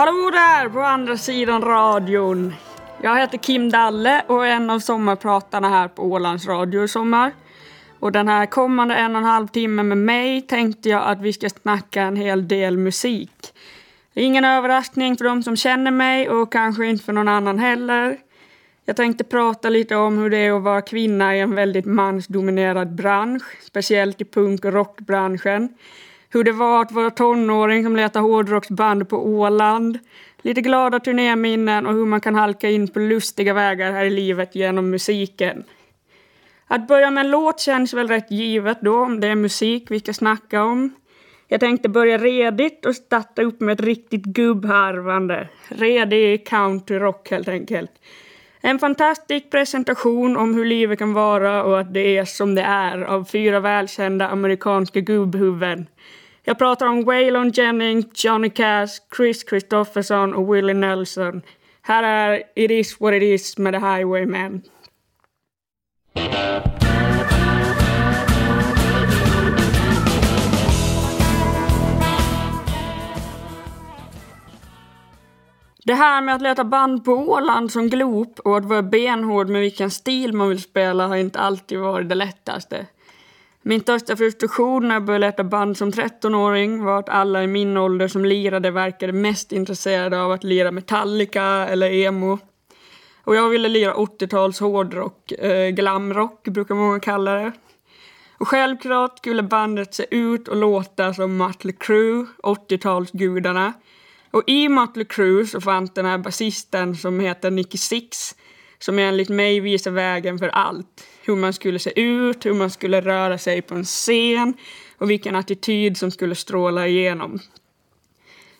Hallå där på andra sidan radion. Jag heter Kim Dalle och är en av sommarpratarna här på Ålands Radio i sommar. Och den här kommande en och en halv timme med mig tänkte jag att vi ska snacka en hel del musik. Ingen överraskning för de som känner mig och kanske inte för någon annan heller. Jag tänkte prata lite om hur det är att vara kvinna i en väldigt mansdominerad bransch, speciellt i punk och rockbranschen. Hur det var att vara tonåring som letar hårdrocksband på Åland. Lite glada turnéminnen och hur man kan halka in på lustiga vägar här i livet genom musiken. Att börja med en låt känns väl rätt givet då, om det är musik vi ska snacka om. Jag tänkte börja redigt och starta upp med ett riktigt gubbharvande. Redig countryrock helt enkelt. En fantastisk presentation om hur livet kan vara och att det är som det är av fyra välkända amerikanska gubbhuvuden. Jag pratar om Waylon Jennings, Johnny Cash, Chris Christopherson och Willie Nelson. Här är It is what it is med The Highwaymen. Det här med att leta band på Åland som glop och att vara benhård med vilken stil man vill spela har inte alltid varit det lättaste. Min största frustration när jag började leta band som 13-åring var att alla i min ålder som lirade verkade mest intresserade av att lira Metallica eller emo. Och jag ville lira 80-tals hårdrock, eh, glamrock brukar många kalla det. Och självklart skulle bandet se ut och låta som Mötley Crüe, 80-talsgudarna. Och i Mötley Crüe så fanns den här basisten som heter Nicky Six som enligt mig visar vägen för allt. Hur man skulle se ut, hur man skulle röra sig på en scen och vilken attityd som skulle stråla igenom.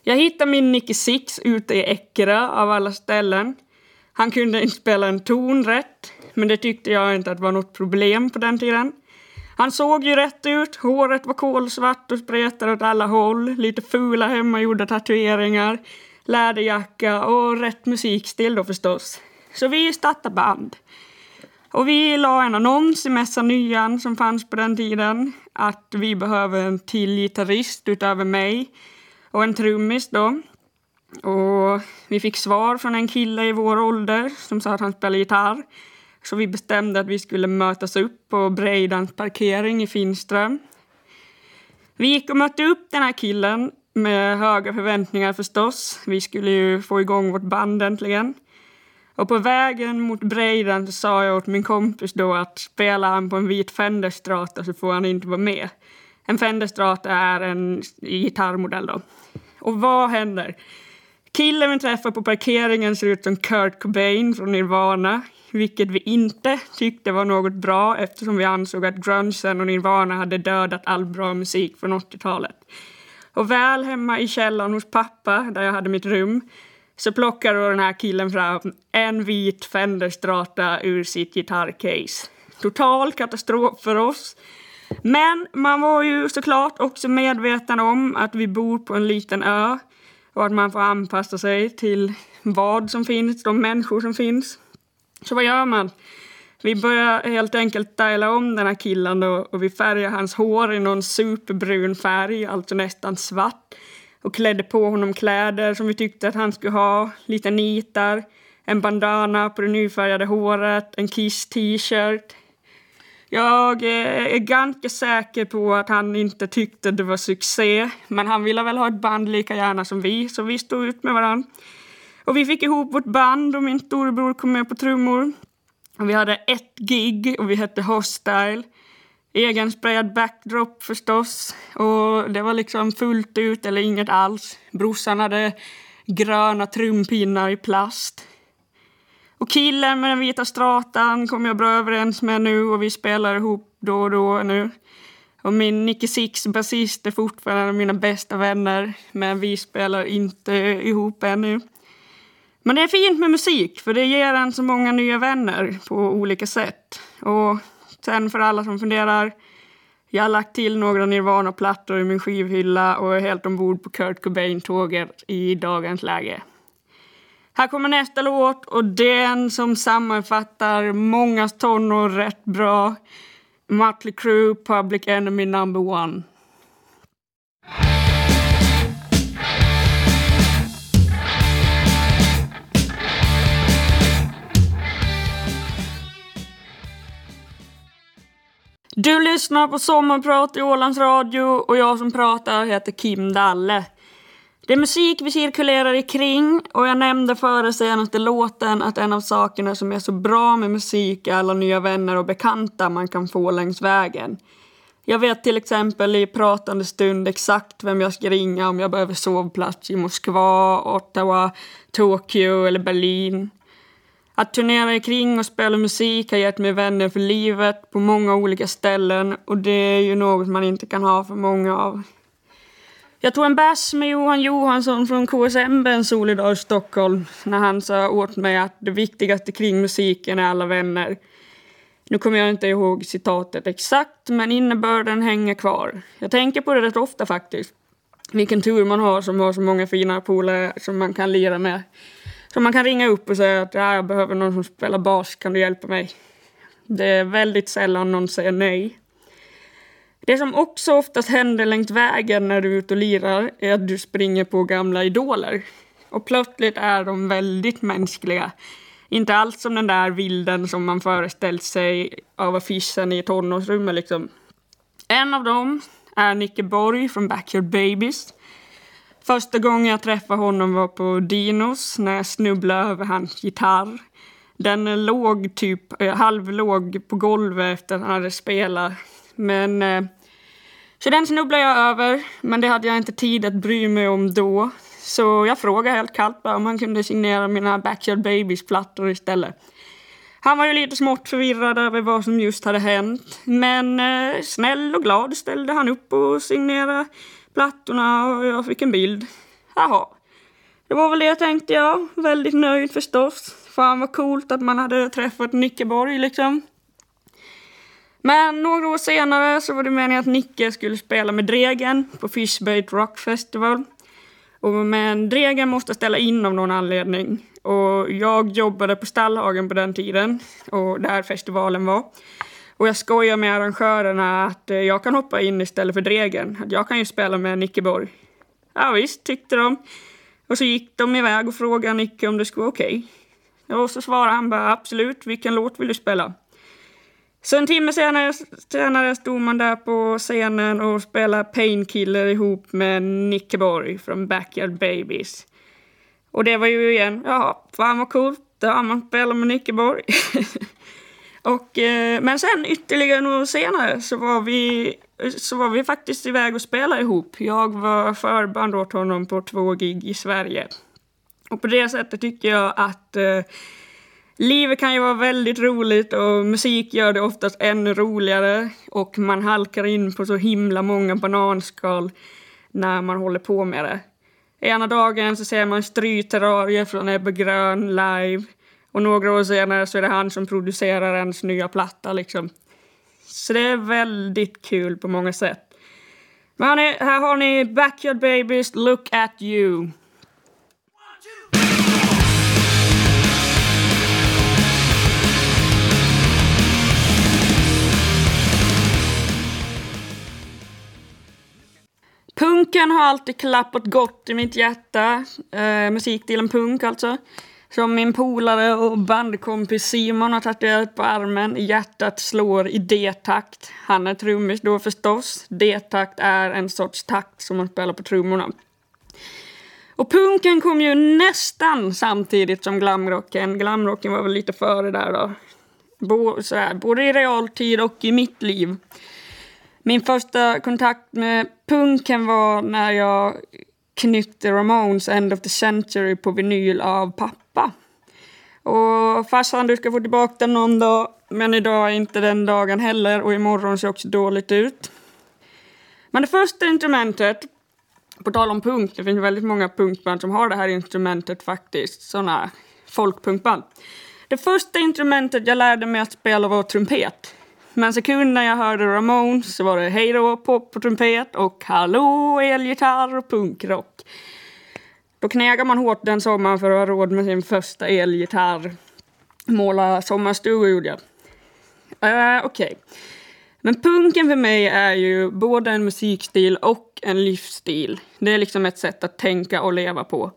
Jag hittade min Nicky Six ute i Eckerö av alla ställen. Han kunde inte spela en ton rätt, men det tyckte jag inte att var något problem på den tiden. Han såg ju rätt ut, håret var kolsvart och spretade åt alla håll, lite fula hemmagjorda tatueringar, läderjacka och rätt musikstil då förstås. Så vi startade band. Och vi la en annons i Mässa Nyan som fanns på den tiden att vi behöver en till gitarrist utöver mig och en trummis då. Och vi fick svar från en kille i vår ålder som sa att han spelade gitarr. Så vi bestämde att vi skulle mötas upp på Breidans parkering i Finström. Vi gick och mötte upp den här killen med höga förväntningar förstås. Vi skulle ju få igång vårt band äntligen. Och på vägen mot Breiden så sa jag åt min kompis då att spelar han på en vit Fenderstrata så får han inte vara med. En Fenderstrata är en gitarrmodell då. Och vad händer? Killen vi träffar på parkeringen ser ut som Kurt Cobain från Nirvana, vilket vi inte tyckte var något bra eftersom vi ansåg att grungen och Nirvana hade dödat all bra musik från 80-talet. Och väl hemma i källaren hos pappa, där jag hade mitt rum, plockar då den här killen fram en vit Fender Strata ur sitt gitarrcase. Total katastrof för oss. Men man var ju såklart också medveten om att vi bor på en liten ö och att man får anpassa sig till vad som finns, de människor som finns. Så vad gör man? Vi börjar helt enkelt styla om den här killen då, och vi färgar hans hår i någon superbrun färg, alltså nästan svart och klädde på honom kläder som vi tyckte att han skulle ha, lite nitar, en bandana på det nyfärgade håret, en Kiss t-shirt. Jag eh, är ganska säker på att han inte tyckte det var succé, men han ville väl ha ett band lika gärna som vi, så vi stod ut med varandra. Och vi fick ihop vårt band och min storebror kom med på trummor. Och vi hade ett gig och vi hette Hostile. Egensprayad backdrop förstås. Och det var liksom fullt ut eller inget alls. Brorsan hade gröna trumpinnar i plast. Och killen med den vita stratan kom jag bra överens med nu och vi spelar ihop då och då nu. Och min Nicky Six basist är fortfarande mina bästa vänner men vi spelar inte ihop ännu. Men det är fint med musik för det ger en så många nya vänner på olika sätt. Och Sen för alla som funderar, jag har lagt till några Nirvana-plattor i min skivhylla och är helt ombord på Kurt Cobain-tåget i dagens läge. Här kommer nästa låt och den som sammanfattar mångas tonår rätt bra. Mötley Crüe, Public Enemy Number One. Du lyssnar på Sommarprat i Ålands Radio och jag som pratar heter Kim Dalle. Det är musik vi cirkulerar i kring och jag nämnde före senaste låten att en av sakerna som är så bra med musik är alla nya vänner och bekanta man kan få längs vägen. Jag vet till exempel i pratande stund exakt vem jag ska ringa om jag behöver sovplats i Moskva, Ottawa, Tokyo eller Berlin. Att turnera kring och spela musik har gett mig vänner för livet på många olika ställen och det är ju något man inte kan ha för många av. Jag tog en bärs med Johan Johansson från KSMB en solig dag i Stockholm när han sa åt mig att det viktigaste kring musiken är alla vänner. Nu kommer jag inte ihåg citatet exakt, men innebörden hänger kvar. Jag tänker på det rätt ofta faktiskt. Vilken tur man har som har så många fina polare som man kan lira med. Som man kan ringa upp och säga att jag behöver någon som spelar bas, kan du hjälpa mig? Det är väldigt sällan någon säger nej. Det som också oftast händer längs vägen när du är ute och lirar är att du springer på gamla idoler. Och plötsligt är de väldigt mänskliga. Inte alls som den där vilden som man föreställt sig av affischen i tonårsrummet liksom. En av dem är Nicke Borg från Backyard Babies. Första gången jag träffade honom var på Dinos när jag snubblade över hans gitarr. Den låg typ eh, halvlåg på golvet efter att han hade spelat. Men eh, så den snubblade jag över, men det hade jag inte tid att bry mig om då. Så jag frågade helt kallt bara om han kunde signera mina Backyard Babies-plattor istället. Han var ju lite smått förvirrad över vad som just hade hänt. Men eh, snäll och glad ställde han upp och signerade plattorna och jag fick en bild. Jaha. Det var väl det tänkte jag. Väldigt nöjd förstås. Fan vad coolt att man hade träffat Nicke Borg liksom. Men några år senare så var det meningen att Nicke skulle spela med Dregen på Fishbait Rock Festival. Och men Dregen måste ställa in av någon anledning. Och jag jobbade på Stallhagen på den tiden, och där festivalen var. Och jag skojar med arrangörerna att eh, jag kan hoppa in istället för Dregen. Att jag kan ju spela med Nicke Borg. Ja visst, tyckte de. Och så gick de iväg och frågade Nicke om det skulle vara okej. Okay. Och så svarade han bara absolut, vilken låt vill du spela? Så en timme senare, senare stod man där på scenen och spelade Painkiller ihop med Nicke Borg från Backyard Babies. Och det var ju igen, jaha, fan vad coolt, där har man spelat med Nicke Borg. och, eh, men sen ytterligare några år senare så var, vi, så var vi faktiskt iväg och spelade ihop. Jag var förband åt honom på två gig i Sverige. Och på det sättet tycker jag att eh, Livet kan ju vara väldigt roligt och musik gör det oftast ännu roligare och man halkar in på så himla många bananskal när man håller på med det. Ena dagen så ser man stryterrarier från Ebbe Grön live och några år senare så är det han som producerar ens nya platta liksom. Så det är väldigt kul på många sätt. Men hörni, här har ni Backyard Babies Look at You. Punken har alltid klappat gott i mitt hjärta. Eh, musikdelen punk alltså. Som min polare och bandkompis Simon har tatuerat på armen. Hjärtat slår i D-takt. Han är trummis då förstås. D-takt är en sorts takt som man spelar på trummorna. Och punken kom ju nästan samtidigt som glamrocken. Glamrocken var väl lite före där då. Bo, så här, både i realtid och i mitt liv. Min första kontakt med punken var när jag knyckte Ramones End of the Century på vinyl av pappa. Och farsan, du ska få tillbaka den någon dag, men idag är inte den dagen heller och imorgon ser också dåligt ut. Men det första instrumentet, på tal om punk, det finns väldigt många punkband som har det här instrumentet faktiskt, sådana folkpunkband. Det första instrumentet jag lärde mig att spela var trumpet. Men sekunden jag hörde Ramones så var det hej då pop på trumpet och hallå elgitarr och punkrock. Då knägar man hårt den sommaren för att ha råd med sin första elgitarr. Måla sommarstuga gjorde jag. Uh, Okej. Okay. Men punken för mig är ju både en musikstil och en livsstil. Det är liksom ett sätt att tänka och leva på.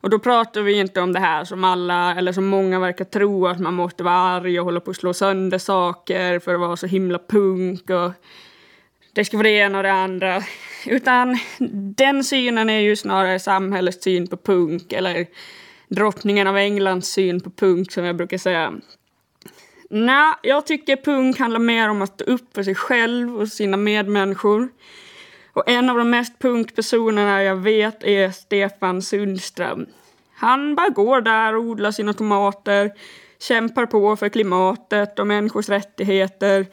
Och då pratar vi inte om det här som alla, eller som många verkar tro, att man måste vara arg och hålla på att slå sönder saker för att vara så himla punk och det ska vara det ena och det andra. Utan den synen är ju snarare samhällets syn på punk, eller drottningen av Englands syn på punk som jag brukar säga. Nej, jag tycker punk handlar mer om att stå upp för sig själv och sina medmänniskor. Och en av de mest punkpersonerna jag vet är Stefan Sundström. Han bara går där och odlar sina tomater, kämpar på för klimatet och människors rättigheter,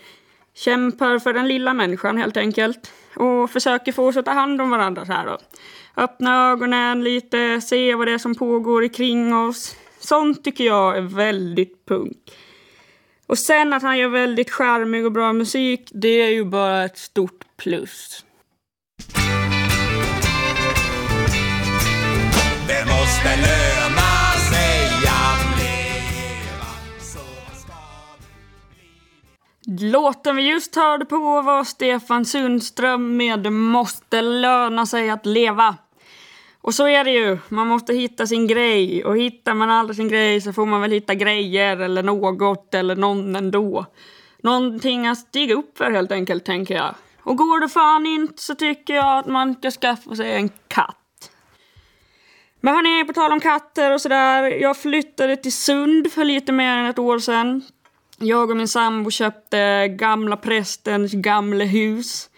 kämpar för den lilla människan helt enkelt och försöker få oss att ta hand om varandra så här då. Öppna ögonen lite, se vad det är som pågår kring oss. Sånt tycker jag är väldigt punk. Och sen att han gör väldigt charmig och bra musik, det är ju bara ett stort plus. Det måste lösa Låten vi just hörde på var Stefan Sundström med måste löna sig att leva. Och så är det ju, man måste hitta sin grej och hittar man aldrig sin grej så får man väl hitta grejer eller något eller någon ändå. Någonting att stiga upp för helt enkelt tänker jag. Och går det fan inte så tycker jag att man ska skaffa sig en katt. Men hörni, på tal om katter och sådär. Jag flyttade till Sund för lite mer än ett år sedan. Jag och min sambo köpte gamla prästens gamla hus.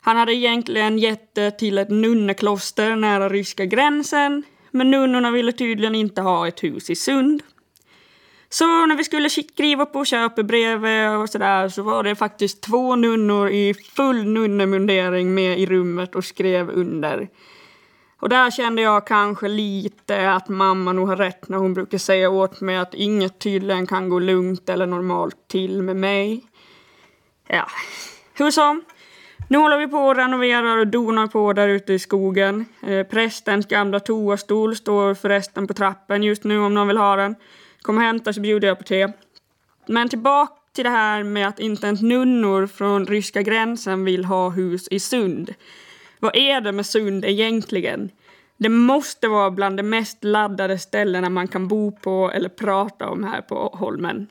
Han hade egentligen gett det till ett nunnekloster nära ryska gränsen, men nunnorna ville tydligen inte ha ett hus i Sund. Så när vi skulle skriva på köpebrevet och sådär så var det faktiskt två nunnor i full nunnemundering med i rummet och skrev under. Och där kände jag kanske lite att mamma nog har rätt när hon brukar säga åt mig att inget tydligen kan gå lugnt eller normalt till med mig. Ja, hur som. Nu håller vi på och renoverar och donar på där ute i skogen. Eh, prästens gamla toastol står förresten på trappen just nu om någon vill ha den. Kom och hämta så bjuder jag på te. Men tillbaka till det här med att inte ens nunnor från ryska gränsen vill ha hus i Sund. Vad är det med Sund egentligen? Det måste vara bland de mest laddade ställena man kan bo på eller prata om här på Holmen.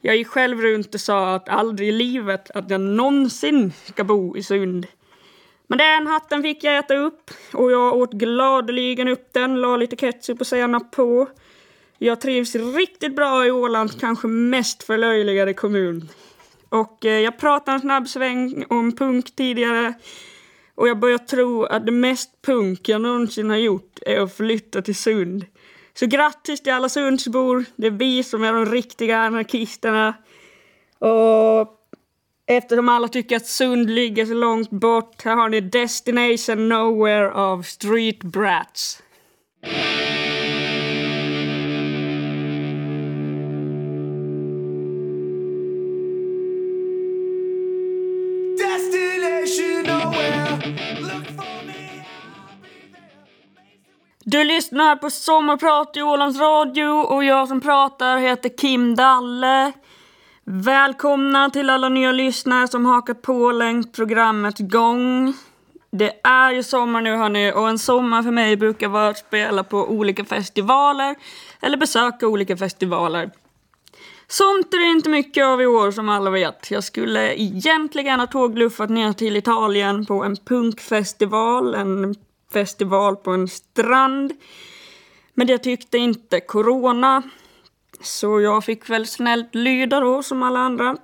Jag gick själv runt och sa att aldrig i livet att jag någonsin ska bo i Sund. Men den hatten fick jag äta upp och jag åt gladeligen upp den, la lite ketchup och senap på. Jag trivs riktigt bra i Ålands kanske mest förlöjligade kommun. Och eh, jag pratade en snabb sväng om punk tidigare och jag börjar tro att det mest punk jag någonsin har gjort är att flytta till Sund. Så grattis till alla Sundsbor. Det är vi som är de riktiga anarkisterna. Och eftersom alla tycker att Sund ligger så långt bort, här har ni Destination Nowhere av Street Brats. Du lyssnar på Sommarprat i Ålands Radio och jag som pratar heter Kim Dalle. Välkomna till alla nya lyssnare som hakat på längs programmets gång. Det är ju sommar nu hörni och en sommar för mig brukar vara att spela på olika festivaler eller besöka olika festivaler. Sånt är det inte mycket av i år som alla vet. Jag skulle egentligen ha tågluffat ner till Italien på en punkfestival, en festival på en strand. Men det tyckte inte corona. Så jag fick väl snällt lyda då som alla andra.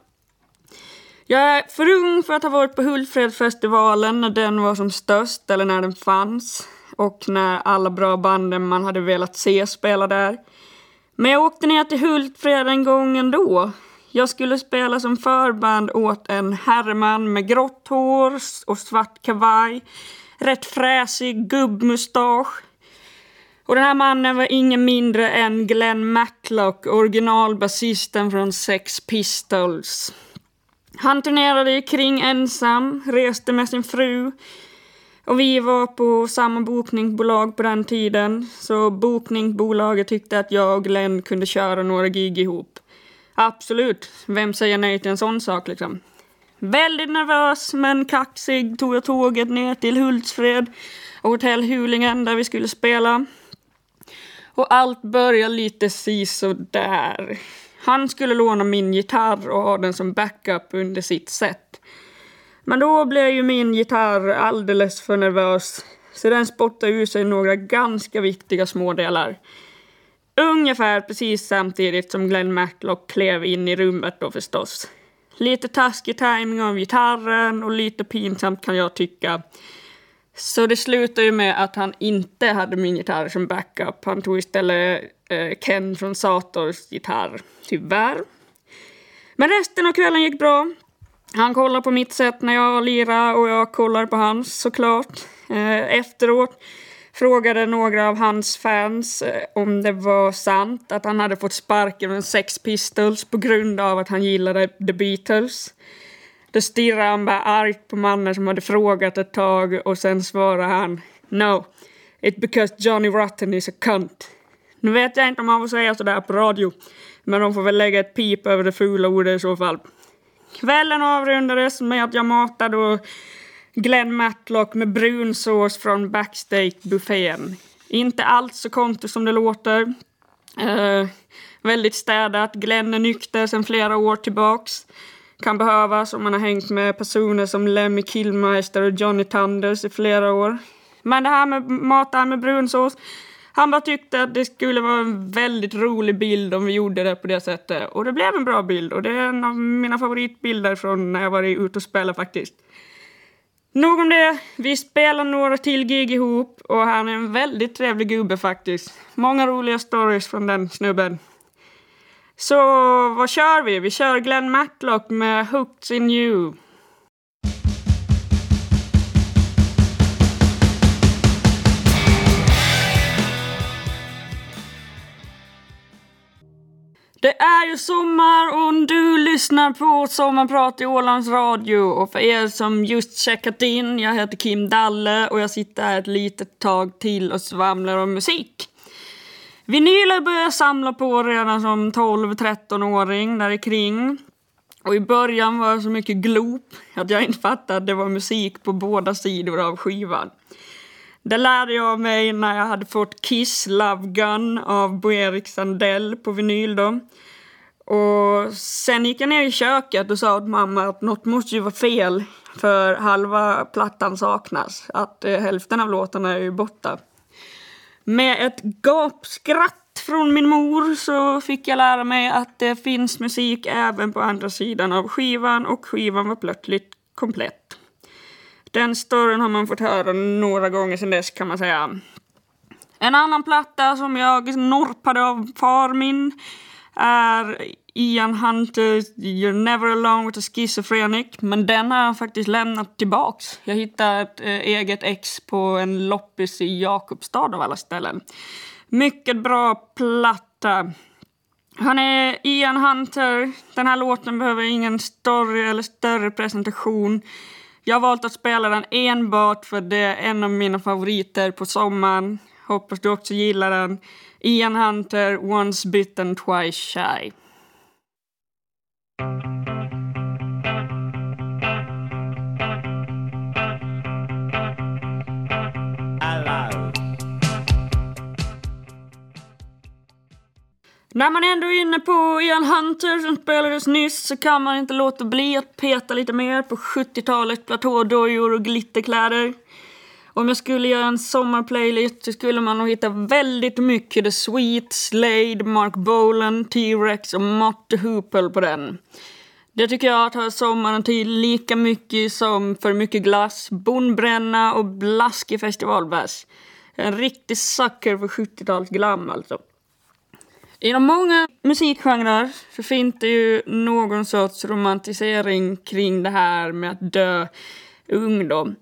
Jag är för ung för att ha varit på Hultsfredsfestivalen när den var som störst, eller när den fanns. Och när alla bra banden man hade velat se spela där. Men jag åkte ner till Hultfred en gång ändå. Jag skulle spela som förband åt en herreman med grått hår och svart kavaj rätt fräsig gubbmustasch. Och den här mannen var ingen mindre än Glenn Matlock, originalbasisten från Sex Pistols. Han turnerade kring ensam, reste med sin fru och vi var på samma bokningsbolag på den tiden så bokningsbolaget tyckte att jag och Glenn kunde köra några gig ihop. Absolut, vem säger nej till en sån sak liksom? Väldigt nervös men kaxig tog jag tåget ner till Hultsfred och hotell Hulingen där vi skulle spela. Och allt började lite si där. Han skulle låna min gitarr och ha den som backup under sitt set. Men då blev ju min gitarr alldeles för nervös så den spottade ur sig några ganska viktiga smådelar. Ungefär precis samtidigt som Glenn Matlock klev in i rummet då förstås. Lite taskig timing av gitarren och lite pinsamt kan jag tycka. Så det slutade ju med att han inte hade min gitarr som backup. Han tog istället eh, Ken från Sators gitarr, tyvärr. Men resten av kvällen gick bra. Han kollade på mitt sätt när jag lirade och jag kollade på hans såklart. Eh, efteråt frågade några av hans fans eh, om det var sant att han hade fått sparken från Sex Pistols på grund av att han gillade The Beatles. Då stirrade han bara argt på mannen som hade frågat ett tag och sen svarade han No, it's because Johnny Rotten is a cunt. Nu vet jag inte om han får säga sådär på radio, men de får väl lägga ett pip över det fula ordet i så fall. Kvällen avrundades med att jag matade och Glenn Matlock med brunsås från Backstage-buffén. Inte alls så konstigt som det låter. Uh, väldigt städat. Glenn är nykter sedan flera år tillbaks. Kan behövas om man har hängt med personer som Lemmy Kilmeister och Johnny Thunders i flera år. Men det här med maten med brunsås han bara tyckte att det skulle vara en väldigt rolig bild om vi gjorde det på det sättet. Och det blev en bra bild och det är en av mina favoritbilder från när jag var ute och spelade faktiskt. Nog om det. Vi spelar några till gig ihop och han är en väldigt trevlig gubbe faktiskt. Många roliga stories från den snubben. Så vad kör vi? Vi kör Glenn Matlock med Hooked in You. Det är ju sommar och du lyssnar på Sommarprat i Ålands Radio. Och för er som just checkat in, jag heter Kim Dalle och jag sitter här ett litet tag till och svamlar om musik. Vinyler började jag samla på redan som 12-13-åring där kring. Och i början var jag så mycket glop att jag inte fattade att det var musik på båda sidor av skivan. Det lärde jag mig när jag hade fått Kiss Love Gun av Bo Erik Sandell på vinyl då. Och sen gick jag ner i köket och sa åt mamma att något måste ju vara fel för halva plattan saknas. Att eh, hälften av låtarna är ju borta. Med ett gapskratt från min mor så fick jag lära mig att det finns musik även på andra sidan av skivan och skivan var plötsligt komplett. Den storyn har man fått höra några gånger sedan dess kan man säga. En annan platta som jag norpade av far min är Ian Hunters You're Never Alone with a Schizophrenic. Men den har jag faktiskt lämnat tillbaks. Jag hittade ett eh, eget ex på en loppis i Jakobstad av alla ställen. Mycket bra platta. Han är Ian Hunter. Den här låten behöver ingen story eller större presentation. Jag har valt att spela den enbart för det är en av mina favoriter på sommaren. Hoppas du också gillar den. Ian Hunter, Once Bitten Twice Shy. När man ändå är inne på Ian Hunter som spelades nyss så kan man inte låta bli att peta lite mer på 70-talets platådojor och glitterkläder. Om jag skulle göra en sommarplaylist så skulle man nog hitta väldigt mycket The Sweet, Slade, Mark Bolan, T-Rex och Mott Hoople på den. Det tycker jag tar sommaren till lika mycket som för mycket glass, bonbränna och blaskig festivalbärs. En riktig sucker för 70-talsglam, alltså. Inom många musikgenrer så finns det ju någon sorts romantisering kring det här med att dö ungdom.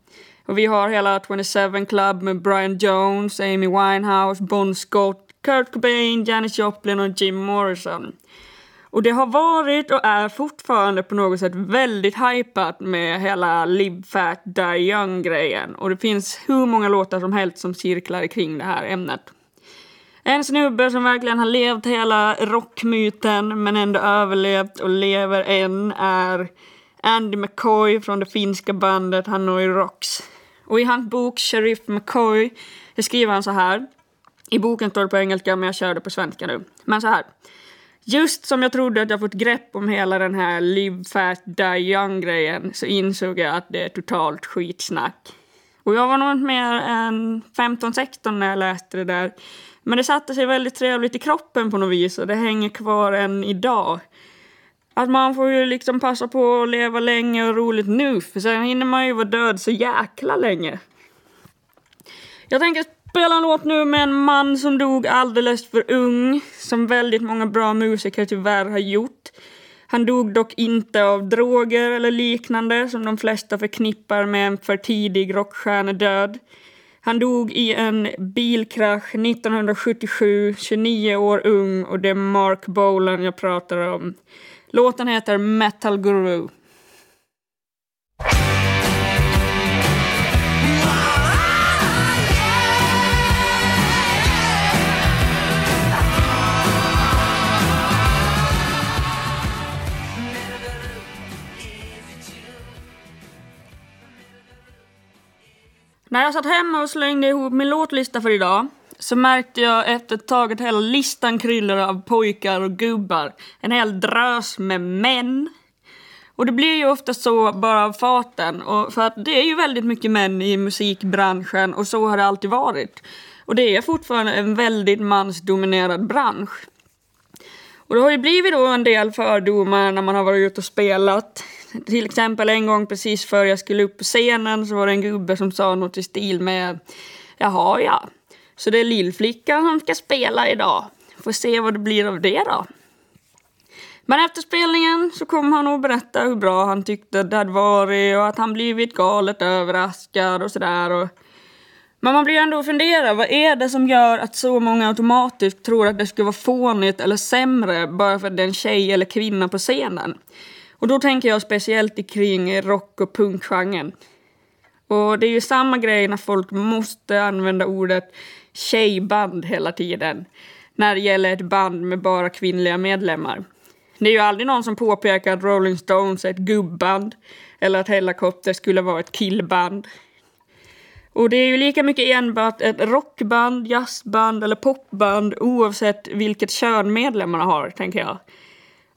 Och vi har hela 27 Club med Brian Jones, Amy Winehouse, Bon Scott, Kurt Cobain, Janis Joplin och Jim Morrison. Och det har varit och är fortfarande på något sätt väldigt hypat med hela Live Fat Die Young-grejen. Och det finns hur många låtar som helst som cirklar kring det här ämnet. En snubbe som verkligen har levt hela rockmyten men ändå överlevt och lever än är Andy McCoy från det finska bandet Hanoi Rocks. Och i hans bok Sheriff McCoy skriver han så här. I boken står det på engelska men jag kör det på svenska nu. Men så här. Just som jag trodde att jag fått grepp om hela den här live fast die young grejen så insåg jag att det är totalt skitsnack. Och jag var nog inte mer än 15-16 när jag läste det där. Men det satte sig väldigt trevligt i kroppen på något vis och det hänger kvar än idag. Att man får ju liksom passa på att leva länge och roligt nu för sen hinner man ju vara död så jäkla länge. Jag tänker spela en låt nu med en man som dog alldeles för ung, som väldigt många bra musiker tyvärr har gjort. Han dog dock inte av droger eller liknande som de flesta förknippar med en för tidig rockstjärnedöd. Han dog i en bilkrasch 1977, 29 år ung och det är Mark Bolan jag pratar om. Låten heter Metal Guru. När jag satt hemma och slängde ihop min låtlista för idag så märkte jag efter ett tag att hela listan kryllade av pojkar och gubbar. En hel drös med män. Och det blir ju ofta så bara av farten. Och för att det är ju väldigt mycket män i musikbranschen och så har det alltid varit. Och det är fortfarande en väldigt mansdominerad bransch. Och det har ju blivit då en del fördomar när man har varit ute och spelat. Till exempel en gång precis före jag skulle upp på scenen så var det en gubbe som sa något i stil med Jaha ja, så det är lillflickan som ska spela idag. Får se vad det blir av det då. Men efter spelningen så kom han och berättade hur bra han tyckte det hade varit och att han blivit galet överraskad och sådär. Men man blir ändå fundera, vad är det som gör att så många automatiskt tror att det skulle vara fånigt eller sämre bara för att det är en tjej eller kvinna på scenen? Och då tänker jag speciellt kring rock och punkgenren. Och det är ju samma grej när folk måste använda ordet tjejband hela tiden när det gäller ett band med bara kvinnliga medlemmar. Det är ju aldrig någon som påpekar att Rolling Stones är ett gubband eller att Hellacopter skulle vara ett killband. Och det är ju lika mycket enbart ett rockband, jazzband eller popband oavsett vilket kön medlemmarna har, tänker jag.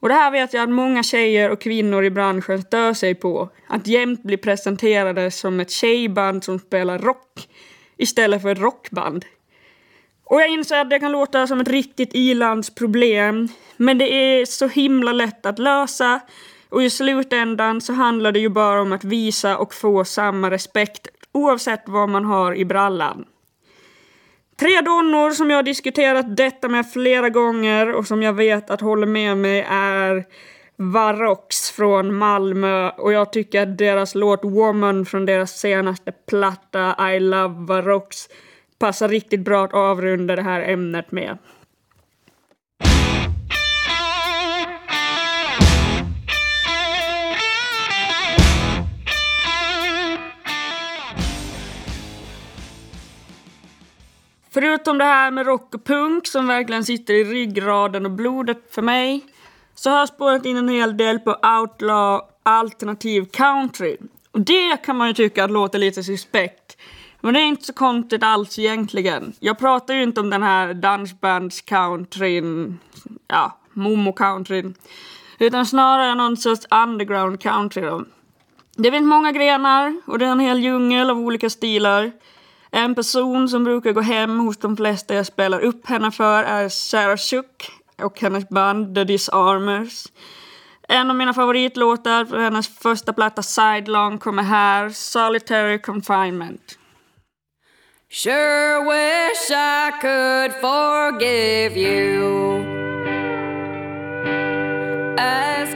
Och det här vet jag att många tjejer och kvinnor i branschen stör sig på. Att jämt bli presenterade som ett tjejband som spelar rock istället för ett rockband. Och jag inser att det kan låta som ett riktigt ilandsproblem, men det är så himla lätt att lösa och i slutändan så handlar det ju bara om att visa och få samma respekt oavsett vad man har i brallan. Tre donnor som jag har diskuterat detta med flera gånger och som jag vet att håller med mig är Varrox från Malmö och jag tycker att deras låt Woman från deras senaste platta I Love Varrox passar riktigt bra att avrunda det här ämnet med. Förutom det här med rock och punk som verkligen sitter i ryggraden och blodet för mig så har jag spårat in en hel del på outlaw alternativ country. Och det kan man ju tycka låter lite suspekt. Men det är inte så konstigt alls egentligen. Jag pratar ju inte om den här dansbands-countryn, ja, momo-countryn. Utan snarare någon sorts underground country då. Det finns många grenar och det är en hel djungel av olika stilar. En person som brukar gå hem hos de flesta jag spelar upp henne för är Sarah Shook och hennes band The Disarmers. En av mina favoritlåtar från hennes första platta Sidelong kommer här, Solitary Confinement. Sure wish I could forgive you as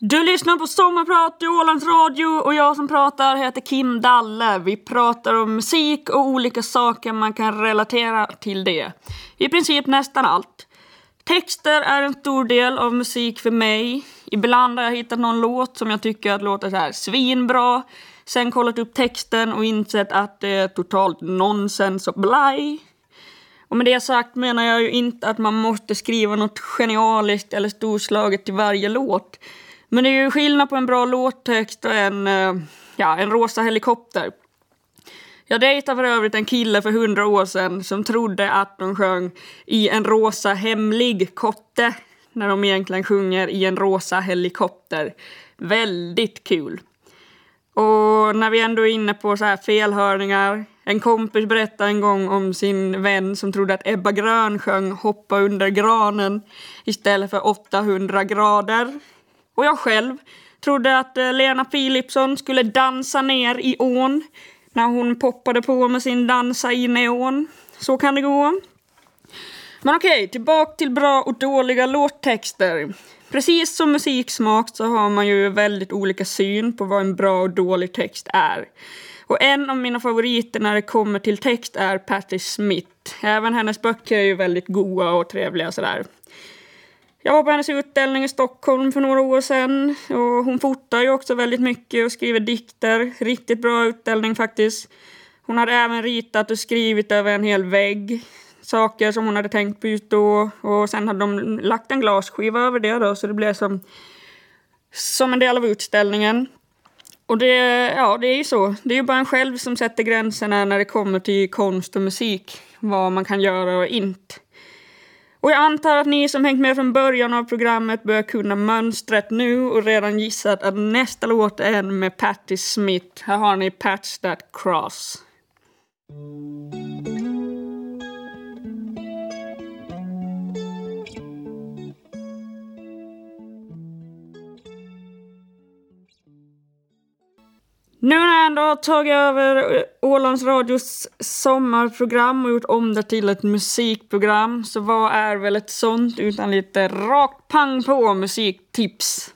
Du lyssnar på Sommarprat i Ålands Radio och jag som pratar heter Kim Dalle. Vi pratar om musik och olika saker man kan relatera till det. I princip nästan allt. Texter är en stor del av musik för mig. Ibland har jag hittat någon låt som jag tycker att låter så här svinbra. Sen kollat upp texten och insett att det är totalt nonsens och blaj. Och med det sagt menar jag ju inte att man måste skriva något genialiskt eller storslaget till varje låt. Men det är ju skillnad på en bra låttext och en, eh, ja, en rosa helikopter. Jag dejtade för övrigt en kille för hundra år sedan som trodde att de sjöng i en rosa hemlig kotte när de egentligen sjunger i en rosa helikopter. Väldigt kul. Och när vi ändå är inne på så här felhörningar. En kompis berättade en gång om sin vän som trodde att Ebba Grön sjöng Hoppa under granen istället för 800 grader. Och jag själv trodde att eh, Lena Philipsson skulle dansa ner i ån när hon poppade på med sin dansa i neon. Så kan det gå. Men okej, tillbaka till bra och dåliga låttexter. Precis som musiksmak så har man ju väldigt olika syn på vad en bra och dålig text är. Och en av mina favoriter när det kommer till text är Patti Smith. Även hennes böcker är ju väldigt goa och trevliga sådär. Jag var på hennes utställning i Stockholm för några år sedan och hon fotar ju också väldigt mycket och skriver dikter. Riktigt bra utställning faktiskt. Hon hade även ritat och skrivit över en hel vägg saker som hon hade tänkt på just då och sen hade de lagt en glasskiva över det då så det blev som, som en del av utställningen. Och det, ja, det är ju så. Det är ju bara en själv som sätter gränserna när det kommer till konst och musik. Vad man kan göra och inte. Och jag antar att ni som hängt med från början av programmet börjar kunna mönstret nu och redan gissat att nästa låt är en med Patti Smith. Här har ni Patch That Cross. Nu när jag ändå har tagit över Ålands Radios sommarprogram och gjort om det till ett musikprogram så vad är väl ett sånt utan lite rakt pang på musiktips?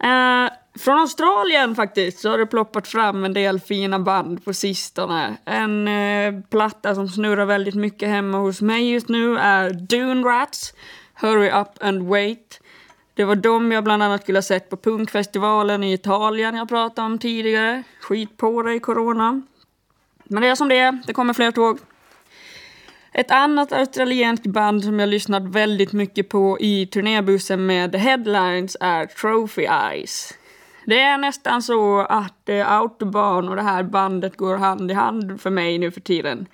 Eh, från Australien faktiskt så har det ploppat fram en del fina band på sistone. En eh, platta som snurrar väldigt mycket hemma hos mig just nu är Dune Rats, Hurry Up and Wait. Det var dem jag bland annat skulle ha sett på punkfestivalen i Italien jag pratade om tidigare. Skit på dig, corona. Men det är som det är, det kommer fler tåg. Ett annat australienskt band som jag lyssnat väldigt mycket på i turnébussen med Headlines är Trophy Eyes. Det är nästan så att Autobahn och det här bandet går hand i hand för mig nu för tiden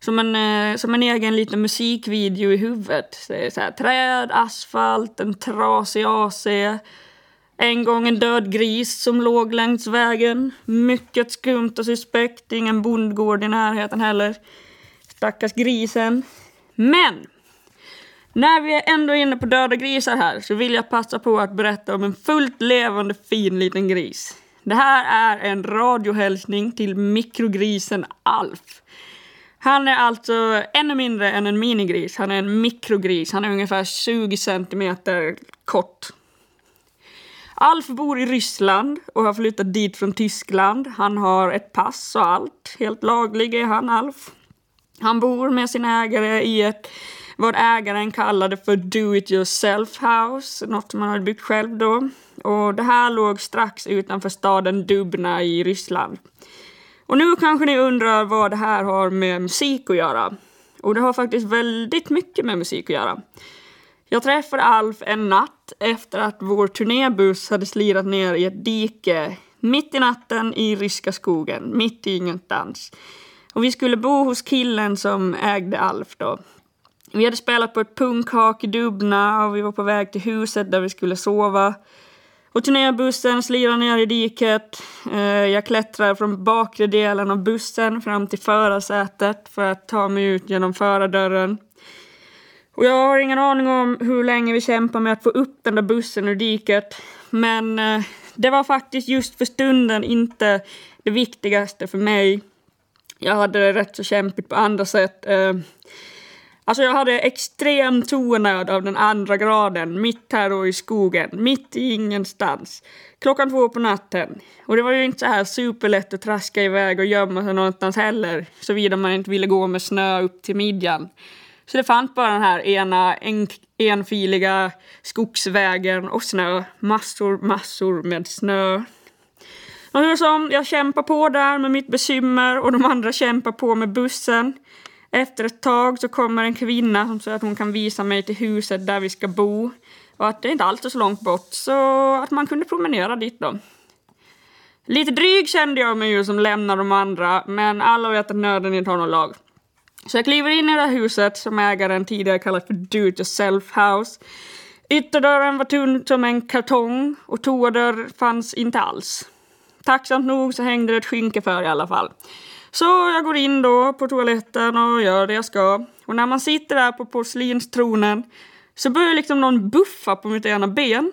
som en, eh, som en egen liten musikvideo i huvudet. Det är så här, träd, asfalt, en trasig AC. En gång en död gris som låg längs vägen. Mycket skumt och suspekt. Ingen bondgård i närheten heller. Stackars grisen. Men! När vi ändå är inne på döda grisar här så vill jag passa på att berätta om en fullt levande fin liten gris. Det här är en radiohälsning till mikrogrisen Alf. Han är alltså ännu mindre än en minigris. Han är en mikrogris. Han är ungefär 20 centimeter kort. Alf bor i Ryssland och har flyttat dit från Tyskland. Han har ett pass och allt. Helt laglig är han, Alf. Han bor med sin ägare i ett vad ägaren kallade för do it yourself house, något som han hade byggt själv då. Och det här låg strax utanför staden Dubna i Ryssland. Och nu kanske ni undrar vad det här har med musik att göra. Och det har faktiskt väldigt mycket med musik att göra. Jag träffade Alf en natt efter att vår turnébuss hade slirat ner i ett dike mitt i natten i ryska skogen, mitt i ingenstans. Och vi skulle bo hos killen som ägde Alf då. Vi hade spelat på ett punkhak i Dubna och vi var på väg till huset där vi skulle sova. Och turnébussen slirar ner i diket. Eh, jag klättrar från bakre delen av bussen fram till förarsätet för att ta mig ut genom förardörren. Och jag har ingen aning om hur länge vi kämpar med att få upp den där bussen ur diket. Men eh, det var faktiskt just för stunden inte det viktigaste för mig. Jag hade det rätt så kämpigt på andra sätt. Eh, Alltså jag hade extrem tonöd av den andra graden, mitt här och i skogen, mitt i ingenstans. Klockan två på natten. Och det var ju inte så här superlätt att traska iväg och gömma sig någonstans heller, såvida man inte ville gå med snö upp till midjan. Så det fanns bara den här ena en, enfiliga skogsvägen och snö. Massor, massor med snö. Och hur som, jag kämpar på där med mitt bekymmer och de andra kämpar på med bussen. Efter ett tag så kommer en kvinna som säger att hon kan visa mig till huset där vi ska bo och att det inte alls är så långt bort så att man kunde promenera dit då. Lite dryg kände jag mig ju som lämnar de andra, men alla vet att nöden inte har någon lag. Så jag kliver in i det här huset som ägaren tidigare kallat för Do It Yourself House. Ytterdörren var tunn som en kartong och toadörr fanns inte alls. Tacksamt nog så hängde det ett skynke för i alla fall. Så jag går in då på toaletten och gör det jag ska. Och när man sitter där på porslinstronen så börjar liksom någon buffa på mitt ena ben.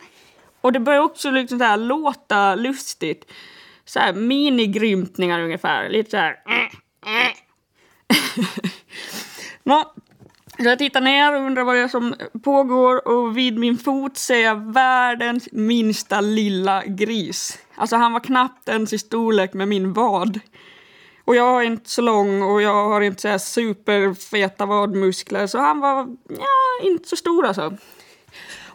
Och det börjar också liksom så här låta lustigt. Så här minigrymtningar ungefär. Lite så här. Nå, så jag tittar ner och undrar vad det är som pågår och vid min fot ser jag världens minsta lilla gris. Alltså han var knappt ens i storlek med min vad. Och jag är inte så lång och jag har inte så här superfeta vadmuskler så han var ja, inte så stor alltså.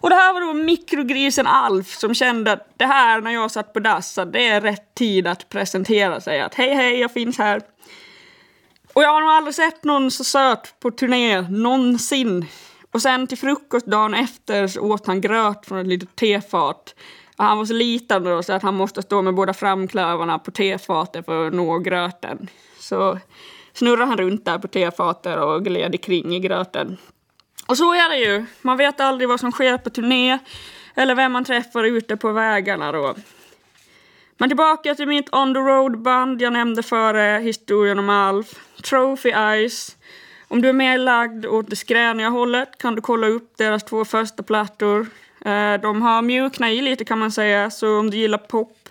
Och det här var då mikrogrisen Alf som kände att det här när jag satt på dass, det är rätt tid att presentera sig. Att hej hej, jag finns här. Och jag har nog aldrig sett någon så söt på turné någonsin. Och sen till frukost dagen efter så åt han gröt från ett litet tefat. Och han var så liten då så att han måste stå med båda framklövarna på tefatet för att nå gröten. Så snurrade han runt där på tefatet och gled kring i gröten. Och så är det ju. Man vet aldrig vad som sker på turné eller vem man träffar ute på vägarna då. Men tillbaka till mitt On the Road-band jag nämnde före historien om Alf. Trophy Eyes. Om du är mer lagd åt det skräniga hållet kan du kolla upp deras två första plattor. Eh, de har mjuknat i lite kan man säga, så om du gillar pop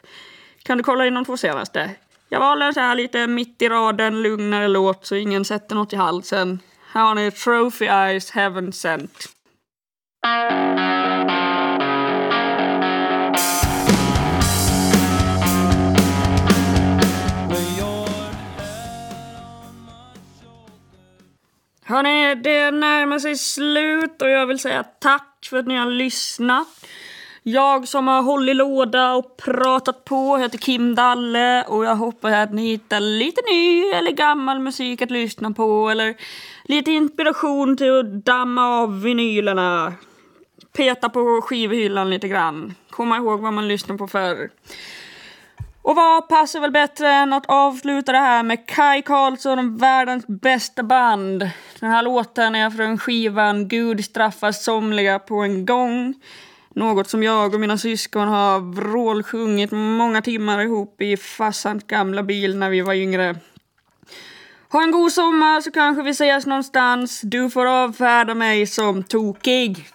kan du kolla in de två senaste. Jag valde en så här lite mitt i raden, lugnare låt så ingen sätter något i halsen. Här har ni Trophy Eyes Heaven Sent. Hörni, det närmar sig slut och jag vill säga tack för att ni har lyssnat. Jag som har hållit låda och pratat på heter Kim Dalle och jag hoppas att ni hittar lite ny eller gammal musik att lyssna på eller lite inspiration till att damma av vinylerna. Peta på skivhyllan lite grann. Komma ihåg vad man lyssnade på förr. Och vad passar väl bättre än att avsluta det här med Kai Karlsson, världens bästa band. Den här låten är från skivan Gud straffar somliga på en gång. Något som jag och mina syskon har vrålsjungit många timmar ihop i farsans gamla bil när vi var yngre. Ha en god sommar så kanske vi ses någonstans. Du får avfärda mig som tokig.